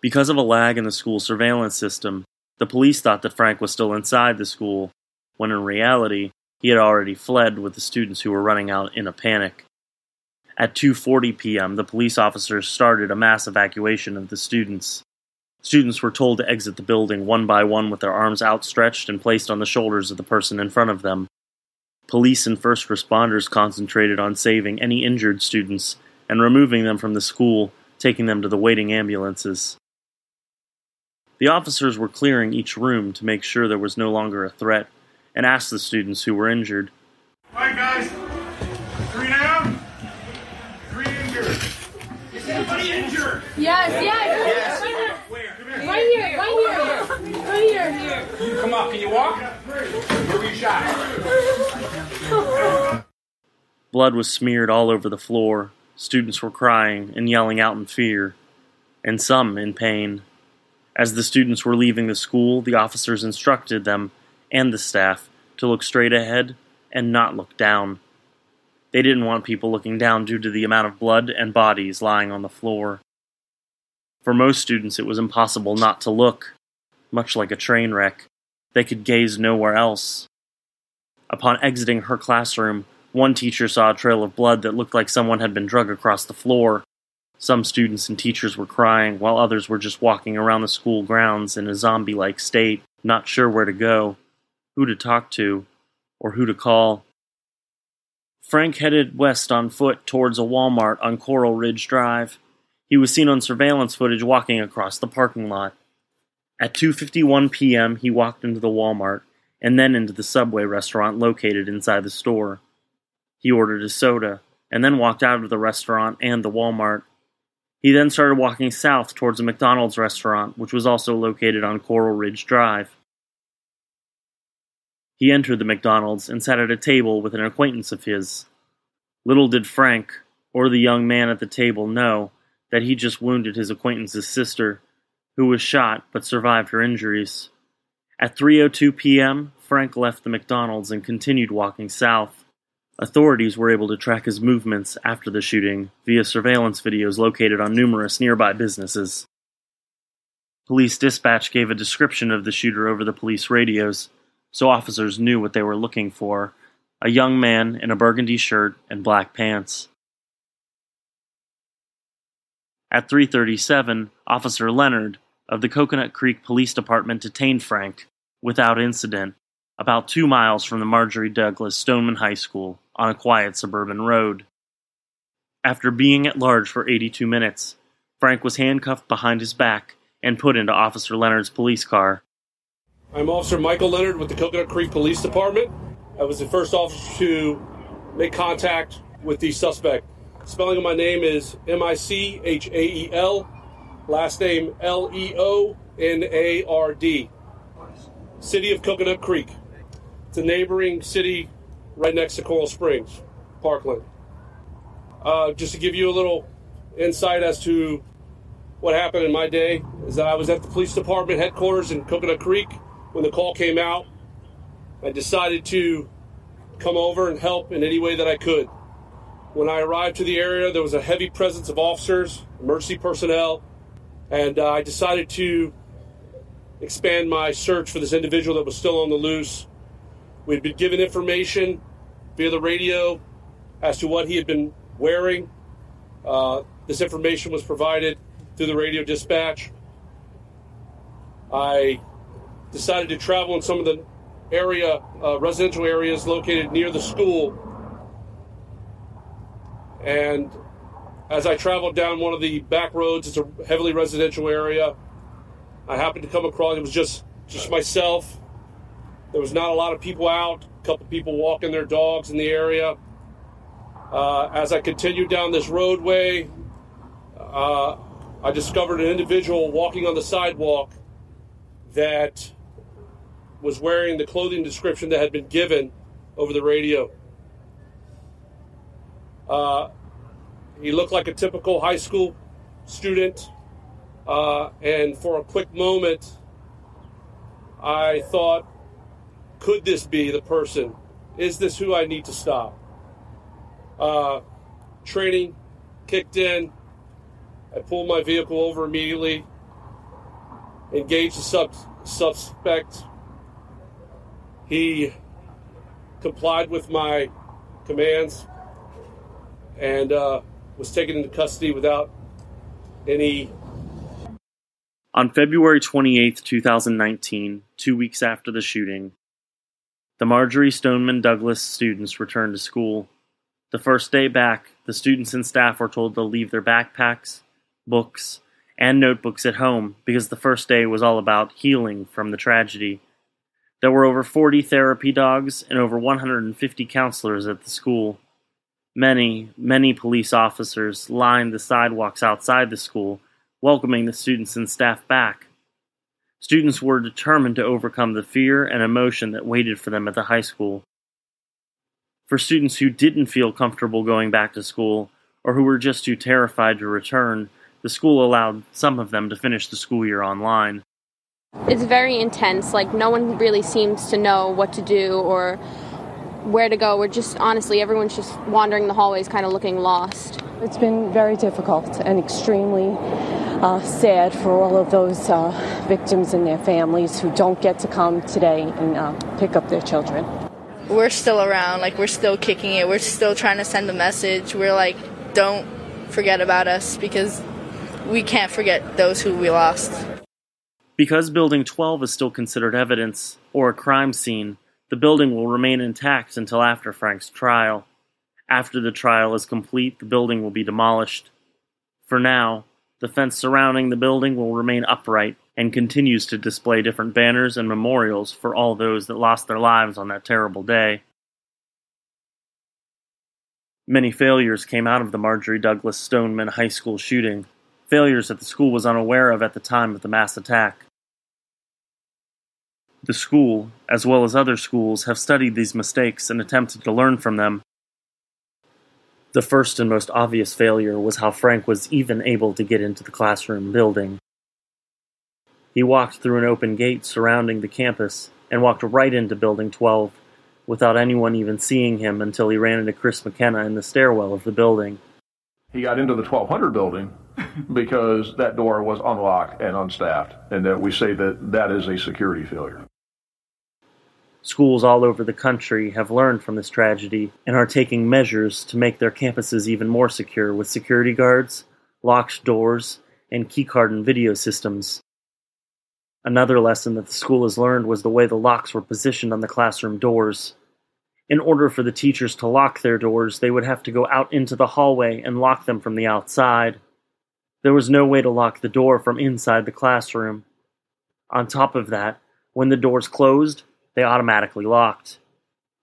Because of a lag in the school surveillance system, the police thought that Frank was still inside the school, when in reality, he had already fled with the students who were running out in a panic. At 2:40 p.m., the police officers started a mass evacuation of the students. Students were told to exit the building one by one with their arms outstretched and placed on the shoulders of the person in front of them. Police and first responders concentrated on saving any injured students and removing them from the school, taking them to the waiting ambulances. The officers were clearing each room to make sure there was no longer a threat and asked the students who were injured. All right, guys. Three down. Three injured. Is anybody injured? Yes, yes. Right here, right here, right here. You come up. Can you walk? Where were you shot? Blood was smeared all over the floor. Students were crying and yelling out in fear, and some in pain. As the students were leaving the school, the officers instructed them and the staff to look straight ahead and not look down. They didn't want people looking down due to the amount of blood and bodies lying on the floor. For most students, it was impossible not to look, much like a train wreck. They could gaze nowhere else. Upon exiting her classroom, one teacher saw a trail of blood that looked like someone had been drug across the floor. Some students and teachers were crying, while others were just walking around the school grounds in a zombie like state, not sure where to go, who to talk to, or who to call. Frank headed west on foot towards a Walmart on Coral Ridge Drive. He was seen on surveillance footage walking across the parking lot. At 2:51 p.m., he walked into the Walmart and then into the Subway restaurant located inside the store. He ordered a soda and then walked out of the restaurant and the Walmart. He then started walking south towards a McDonald's restaurant, which was also located on Coral Ridge Drive. He entered the McDonald's and sat at a table with an acquaintance of his. Little did Frank, or the young man at the table, know that he just wounded his acquaintance's sister, who was shot but survived her injuries. At 3:02 p.m., Frank left the McDonald's and continued walking south. Authorities were able to track his movements after the shooting via surveillance videos located on numerous nearby businesses. Police dispatch gave a description of the shooter over the police radios, so officers knew what they were looking for a young man in a burgundy shirt and black pants. At 3:37, Officer Leonard of the Coconut Creek Police Department detained Frank without incident about 2 miles from the Marjory Douglas Stoneman High School on a quiet suburban road. After being at large for 82 minutes, Frank was handcuffed behind his back and put into Officer Leonard's police car. I'm Officer Michael Leonard with the Coconut Creek Police Department. I was the first officer to make contact with the suspect. Spelling of my name is M I C H A E L, last name L E O N A R D. City of Coconut Creek. It's a neighboring city right next to Coral Springs, Parkland. Uh, just to give you a little insight as to what happened in my day, is that I was at the police department headquarters in Coconut Creek when the call came out. I decided to come over and help in any way that I could. When I arrived to the area, there was a heavy presence of officers, emergency personnel, and uh, I decided to expand my search for this individual that was still on the loose. We'd been given information via the radio as to what he had been wearing. Uh, this information was provided through the radio dispatch. I decided to travel in some of the area, uh, residential areas located near the school. And as I traveled down one of the back roads, it's a heavily residential area. I happened to come across it was just just myself. There was not a lot of people out. A couple people walking their dogs in the area. Uh, as I continued down this roadway, uh, I discovered an individual walking on the sidewalk that was wearing the clothing description that had been given over the radio. Uh, he looked like a typical high school student, uh, and for a quick moment, I thought, could this be the person? Is this who I need to stop? Uh, training kicked in. I pulled my vehicle over immediately, engaged the sub- suspect. He complied with my commands and uh, was taken into custody without any. On February 28, 2019, two weeks after the shooting, the Marjory Stoneman Douglas students returned to school. The first day back, the students and staff were told to leave their backpacks, books, and notebooks at home because the first day was all about healing from the tragedy. There were over 40 therapy dogs and over 150 counselors at the school. Many, many police officers lined the sidewalks outside the school, welcoming the students and staff back. Students were determined to overcome the fear and emotion that waited for them at the high school. For students who didn't feel comfortable going back to school, or who were just too terrified to return, the school allowed some of them to finish the school year online. It's very intense. Like, no one really seems to know what to do or where to go. We're just, honestly, everyone's just wandering the hallways, kind of looking lost. It's been very difficult and extremely uh, sad for all of those uh, victims and their families who don't get to come today and uh, pick up their children. We're still around, like, we're still kicking it. We're still trying to send a message. We're like, don't forget about us because we can't forget those who we lost. Because Building 12 is still considered evidence, or a crime scene, the building will remain intact until after Frank's trial. After the trial is complete, the building will be demolished. For now, the fence surrounding the building will remain upright and continues to display different banners and memorials for all those that lost their lives on that terrible day. Many failures came out of the Marjory Douglas Stoneman High School shooting, failures that the school was unaware of at the time of the mass attack. The school, as well as other schools, have studied these mistakes and attempted to learn from them. The first and most obvious failure was how Frank was even able to get into the classroom building. He walked through an open gate surrounding the campus and walked right into Building 12 without anyone even seeing him until he ran into Chris McKenna in the stairwell of the building. He got into the 1200 building because that door was unlocked and unstaffed, and that we say that that is a security failure. Schools all over the country have learned from this tragedy and are taking measures to make their campuses even more secure with security guards, locked doors, and keycard and video systems. Another lesson that the school has learned was the way the locks were positioned on the classroom doors. In order for the teachers to lock their doors, they would have to go out into the hallway and lock them from the outside. There was no way to lock the door from inside the classroom. On top of that, when the doors closed, they automatically locked.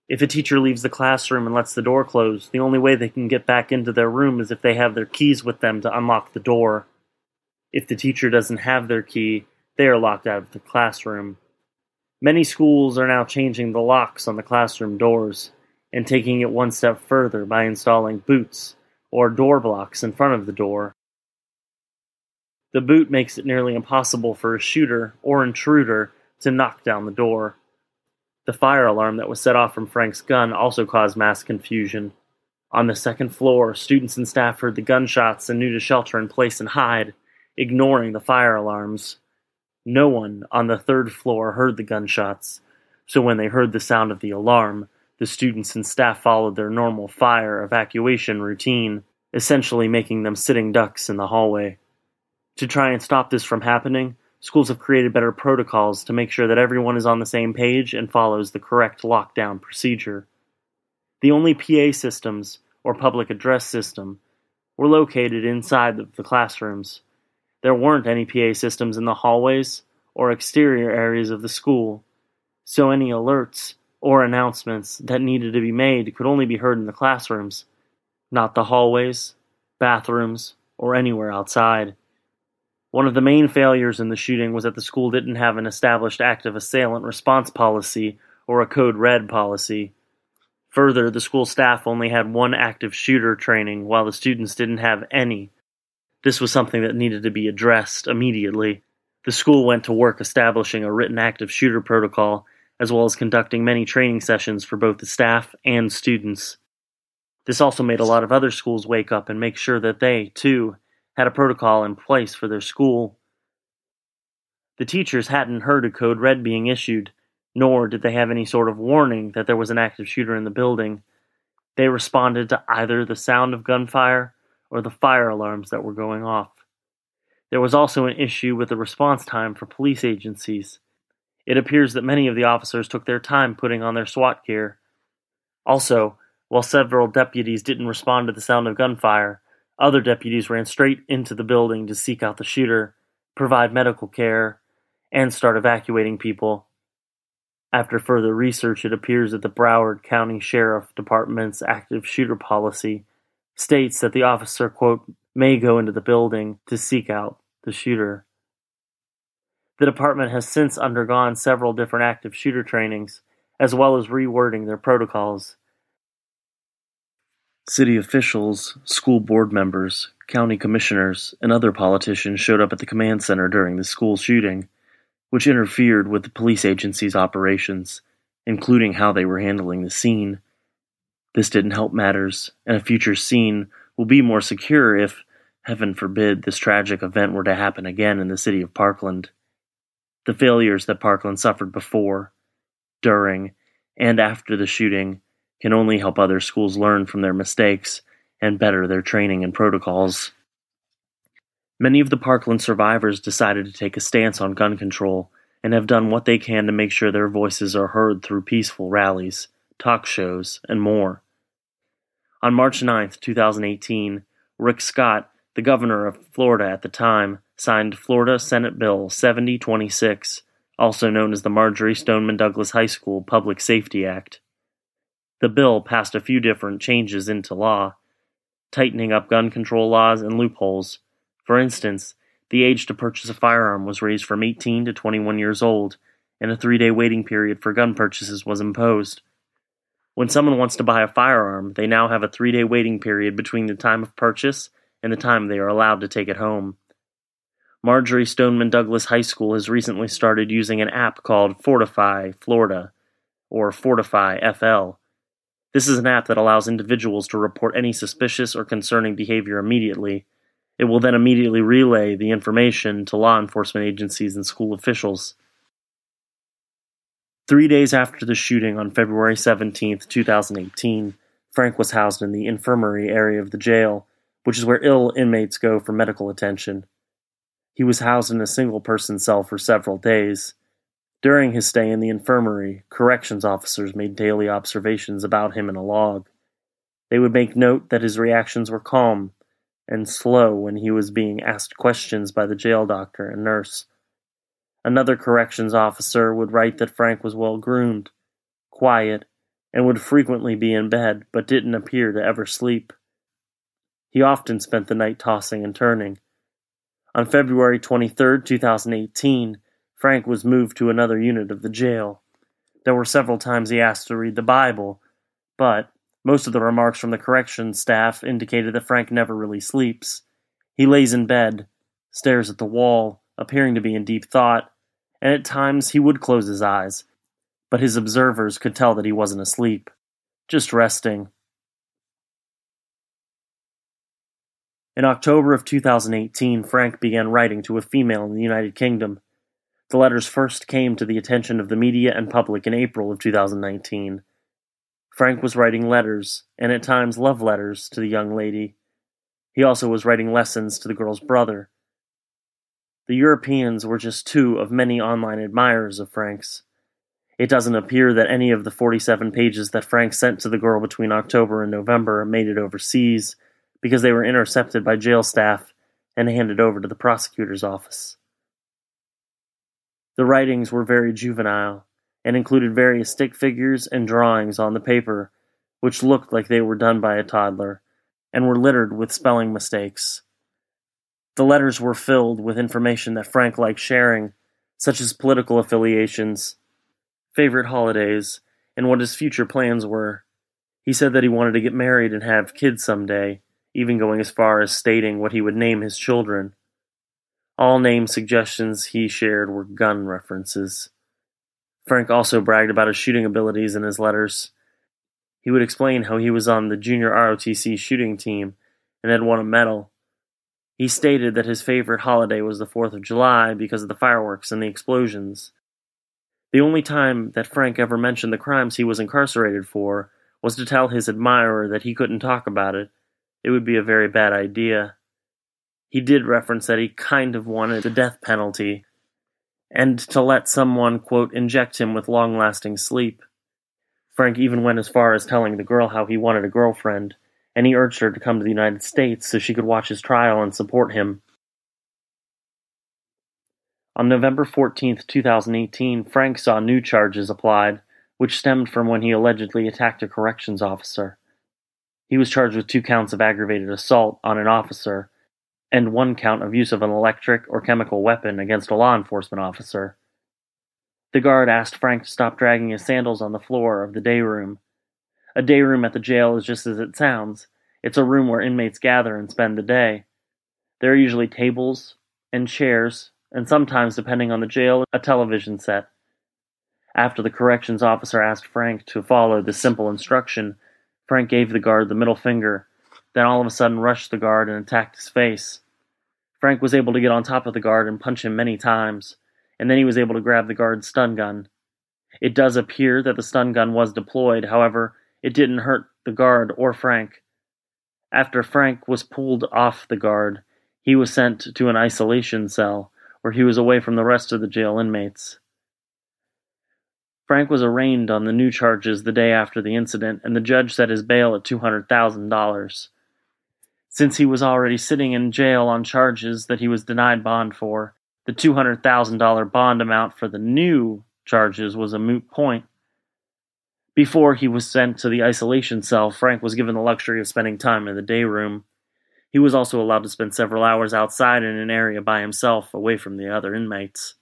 If a teacher leaves the classroom and lets the door close, the only way they can get back into their room is if they have their keys with them to unlock the door. If the teacher doesn't have their key, they are locked out of the classroom. Many schools are now changing the locks on the classroom doors and taking it one step further by installing boots or door blocks in front of the door. The boot makes it nearly impossible for a shooter or intruder to knock down the door. The fire alarm that was set off from Frank's gun also caused mass confusion. On the second floor, students and staff heard the gunshots and knew to shelter in place and hide, ignoring the fire alarms. No one on the third floor heard the gunshots, so when they heard the sound of the alarm, the students and staff followed their normal fire evacuation routine, essentially making them sitting ducks in the hallway. To try and stop this from happening, schools have created better protocols to make sure that everyone is on the same page and follows the correct lockdown procedure. The only PA systems, or public address system, were located inside the classrooms. There weren't any PA systems in the hallways or exterior areas of the school, so any alerts or announcements that needed to be made could only be heard in the classrooms, not the hallways, bathrooms, or anywhere outside. One of the main failures in the shooting was that the school didn't have an established active assailant response policy or a code red policy. Further, the school staff only had one active shooter training while the students didn't have any. This was something that needed to be addressed immediately. The school went to work establishing a written active shooter protocol, as well as conducting many training sessions for both the staff and students. This also made a lot of other schools wake up and make sure that they, too, had a protocol in place for their school. The teachers hadn't heard of Code Red being issued, nor did they have any sort of warning that there was an active shooter in the building. They responded to either the sound of gunfire or the fire alarms that were going off. There was also an issue with the response time for police agencies. It appears that many of the officers took their time putting on their SWAT gear. Also, while several deputies didn't respond to the sound of gunfire, other deputies ran straight into the building to seek out the shooter, provide medical care, and start evacuating people. After further research, it appears that the Broward County Sheriff Department's active shooter policy states that the officer, quote, may go into the building to seek out the shooter. The department has since undergone several different active shooter trainings, as well as rewording their protocols. City officials, school board members, county commissioners, and other politicians showed up at the command center during the school shooting, which interfered with the police agency's operations, including how they were handling the scene. This didn't help matters, and a future scene will be more secure if, heaven forbid, this tragic event were to happen again in the city of Parkland. The failures that Parkland suffered before, during, and after the shooting can only help other schools learn from their mistakes and better their training and protocols. Many of the Parkland survivors decided to take a stance on gun control and have done what they can to make sure their voices are heard through peaceful rallies, talk shows, and more. On March 9, 2018, Rick Scott, the governor of Florida at the time, signed Florida Senate Bill 7026, also known as the Marjory Stoneman Douglas High School Public Safety Act. The bill passed a few different changes into law, tightening up gun control laws and loopholes. For instance, the age to purchase a firearm was raised from 18 to 21 years old, and a three day waiting period for gun purchases was imposed. When someone wants to buy a firearm, they now have a three day waiting period between the time of purchase and the time they are allowed to take it home. Marjory Stoneman Douglas High School has recently started using an app called Fortify Florida, or Fortify FL. This is an app that allows individuals to report any suspicious or concerning behavior immediately. It will then immediately relay the information to law enforcement agencies and school officials. Three days after the shooting on February 17, 2018, Frank was housed in the infirmary area of the jail, which is where ill inmates go for medical attention. He was housed in a single person cell for several days. During his stay in the infirmary, corrections officers made daily observations about him in a log. They would make note that his reactions were calm and slow when he was being asked questions by the jail doctor and nurse. Another corrections officer would write that Frank was well groomed, quiet, and would frequently be in bed, but didn't appear to ever sleep. He often spent the night tossing and turning. On February 23, 2018, Frank was moved to another unit of the jail. There were several times he asked to read the Bible, but most of the remarks from the corrections staff indicated that Frank never really sleeps. He lays in bed, stares at the wall, appearing to be in deep thought, and at times he would close his eyes, but his observers could tell that he wasn't asleep, just resting. In October of 2018, Frank began writing to a female in the United Kingdom. The letters first came to the attention of the media and public in April of 2019. Frank was writing letters, and at times love letters, to the young lady. He also was writing lessons to the girl's brother. The Europeans were just two of many online admirers of Frank's. It doesn't appear that any of the 47 pages that Frank sent to the girl between October and November made it overseas because they were intercepted by jail staff and handed over to the prosecutor's office. The writings were very juvenile and included various stick figures and drawings on the paper, which looked like they were done by a toddler and were littered with spelling mistakes. The letters were filled with information that Frank liked sharing, such as political affiliations, favorite holidays, and what his future plans were. He said that he wanted to get married and have kids someday, even going as far as stating what he would name his children. All name suggestions he shared were gun references. Frank also bragged about his shooting abilities in his letters. He would explain how he was on the junior ROTC shooting team and had won a medal, he stated that his favorite holiday was the Fourth of July because of the fireworks and the explosions. The only time that Frank ever mentioned the crimes he was incarcerated for was to tell his admirer that he couldn't talk about it. It would be a very bad idea. He did reference that he kind of wanted the death penalty and to let someone, quote, inject him with long lasting sleep. Frank even went as far as telling the girl how he wanted a girlfriend and he urged her to come to the United States so she could watch his trial and support him. On November 14, 2018, Frank saw new charges applied, which stemmed from when he allegedly attacked a corrections officer. He was charged with two counts of aggravated assault on an officer and one count of use of an electric or chemical weapon against a law enforcement officer. The guard asked Frank to stop dragging his sandals on the floor of the day room a day room at the jail is just as it sounds. It's a room where inmates gather and spend the day. There are usually tables and chairs, and sometimes, depending on the jail, a television set. After the corrections officer asked Frank to follow this simple instruction, Frank gave the guard the middle finger, then all of a sudden rushed the guard and attacked his face. Frank was able to get on top of the guard and punch him many times, and then he was able to grab the guard's stun gun. It does appear that the stun gun was deployed, however, it didn't hurt the guard or Frank. After Frank was pulled off the guard, he was sent to an isolation cell where he was away from the rest of the jail inmates. Frank was arraigned on the new charges the day after the incident, and the judge set his bail at $200,000. Since he was already sitting in jail on charges that he was denied bond for, the $200,000 bond amount for the new charges was a moot point. Before he was sent to the isolation cell, Frank was given the luxury of spending time in the day room. He was also allowed to spend several hours outside in an area by himself, away from the other inmates.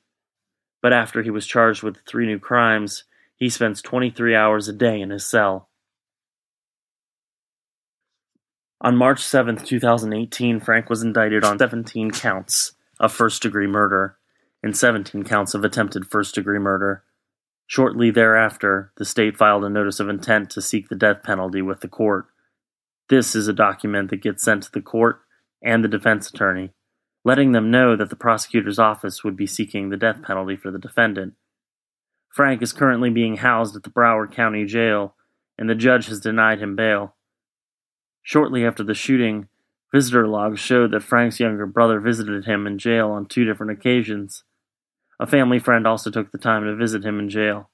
But after he was charged with three new crimes, he spends 23 hours a day in his cell. On March 7, 2018, Frank was indicted on 17 counts of first degree murder and 17 counts of attempted first degree murder. Shortly thereafter, the state filed a notice of intent to seek the death penalty with the court. This is a document that gets sent to the court and the defense attorney, letting them know that the prosecutor's office would be seeking the death penalty for the defendant. Frank is currently being housed at the Broward County Jail, and the judge has denied him bail. Shortly after the shooting, visitor logs showed that Frank's younger brother visited him in jail on two different occasions. A family friend also took the time to visit him in jail.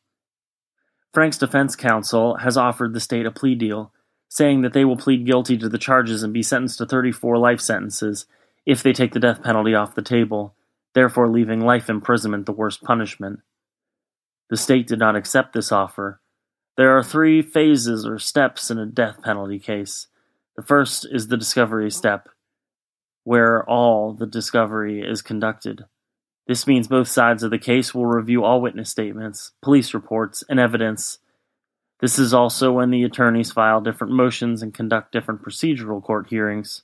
Frank's defense counsel has offered the state a plea deal, saying that they will plead guilty to the charges and be sentenced to 34 life sentences if they take the death penalty off the table, therefore leaving life imprisonment the worst punishment. The state did not accept this offer. There are three phases or steps in a death penalty case. The first is the discovery step, where all the discovery is conducted. This means both sides of the case will review all witness statements, police reports, and evidence. This is also when the attorneys file different motions and conduct different procedural court hearings.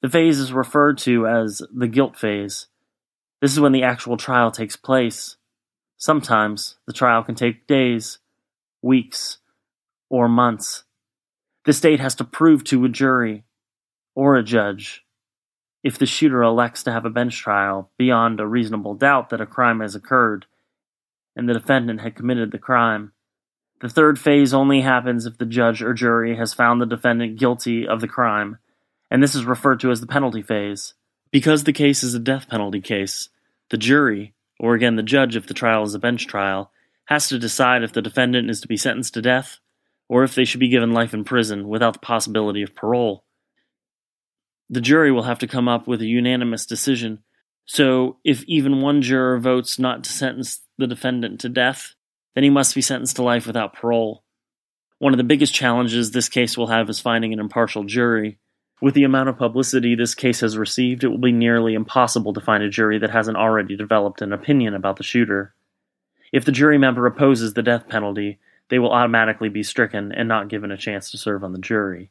The phase is referred to as the guilt phase. This is when the actual trial takes place. Sometimes the trial can take days, weeks, or months. The state has to prove to a jury or a judge if the shooter elects to have a bench trial beyond a reasonable doubt that a crime has occurred and the defendant had committed the crime. The third phase only happens if the judge or jury has found the defendant guilty of the crime, and this is referred to as the penalty phase. Because the case is a death penalty case, the jury, or again the judge if the trial is a bench trial, has to decide if the defendant is to be sentenced to death or if they should be given life in prison without the possibility of parole. The jury will have to come up with a unanimous decision. So, if even one juror votes not to sentence the defendant to death, then he must be sentenced to life without parole. One of the biggest challenges this case will have is finding an impartial jury. With the amount of publicity this case has received, it will be nearly impossible to find a jury that hasn't already developed an opinion about the shooter. If the jury member opposes the death penalty, they will automatically be stricken and not given a chance to serve on the jury.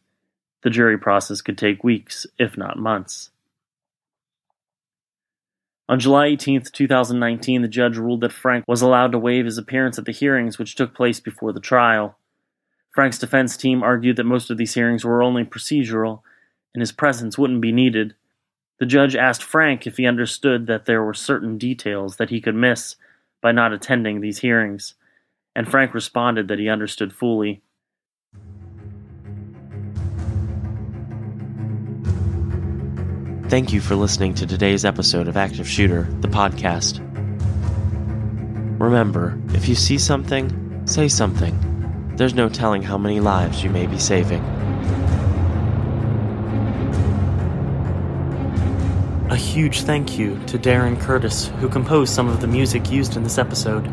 The jury process could take weeks, if not months. On July 18, 2019, the judge ruled that Frank was allowed to waive his appearance at the hearings which took place before the trial. Frank's defense team argued that most of these hearings were only procedural and his presence wouldn't be needed. The judge asked Frank if he understood that there were certain details that he could miss by not attending these hearings, and Frank responded that he understood fully. Thank you for listening to today's episode of Active Shooter, the podcast. Remember, if you see something, say something. There's no telling how many lives you may be saving. A huge thank you to Darren Curtis, who composed some of the music used in this episode.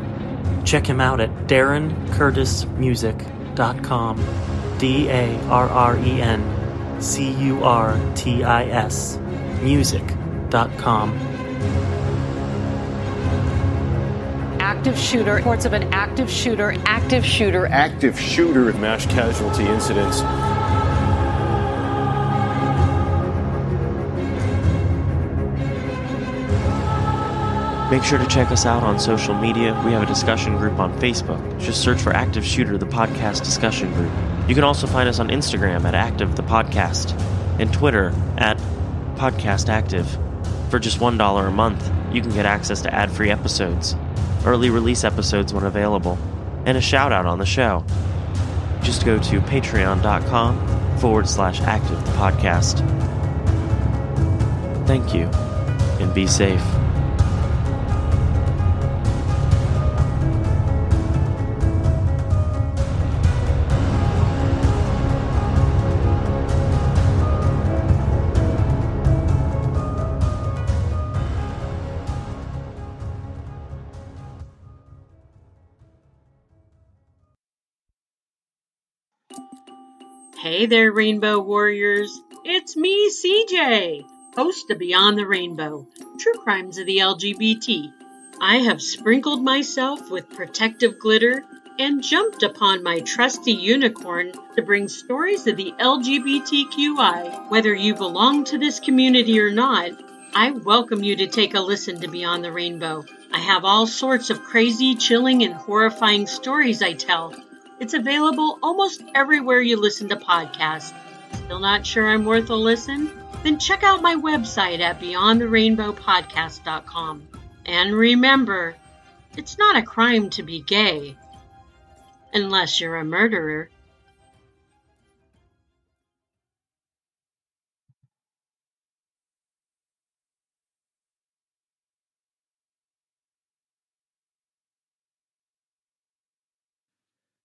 Check him out at darrencurtismusic.com. D A R R E N C U R T I S music.com. Active shooter, reports of an active shooter, active shooter. Active shooter mass casualty incidents. Make sure to check us out on social media. We have a discussion group on Facebook. Just search for Active Shooter, the podcast discussion group. You can also find us on Instagram at Active the Podcast and Twitter at Podcast Active. For just $1 a month, you can get access to ad free episodes, early release episodes when available, and a shout out on the show. Just go to patreon.com forward slash active the podcast. Thank you, and be safe. Hey there, Rainbow Warriors! It's me, CJ, host of Beyond the Rainbow True Crimes of the LGBT. I have sprinkled myself with protective glitter and jumped upon my trusty unicorn to bring stories of the LGBTQI. Whether you belong to this community or not, I welcome you to take a listen to Beyond the Rainbow. I have all sorts of crazy, chilling, and horrifying stories I tell. It's available almost everywhere you listen to podcasts. Still not sure I'm worth a listen? Then check out my website at beyondtherainbowpodcast.com. And remember, it's not a crime to be gay unless you're a murderer.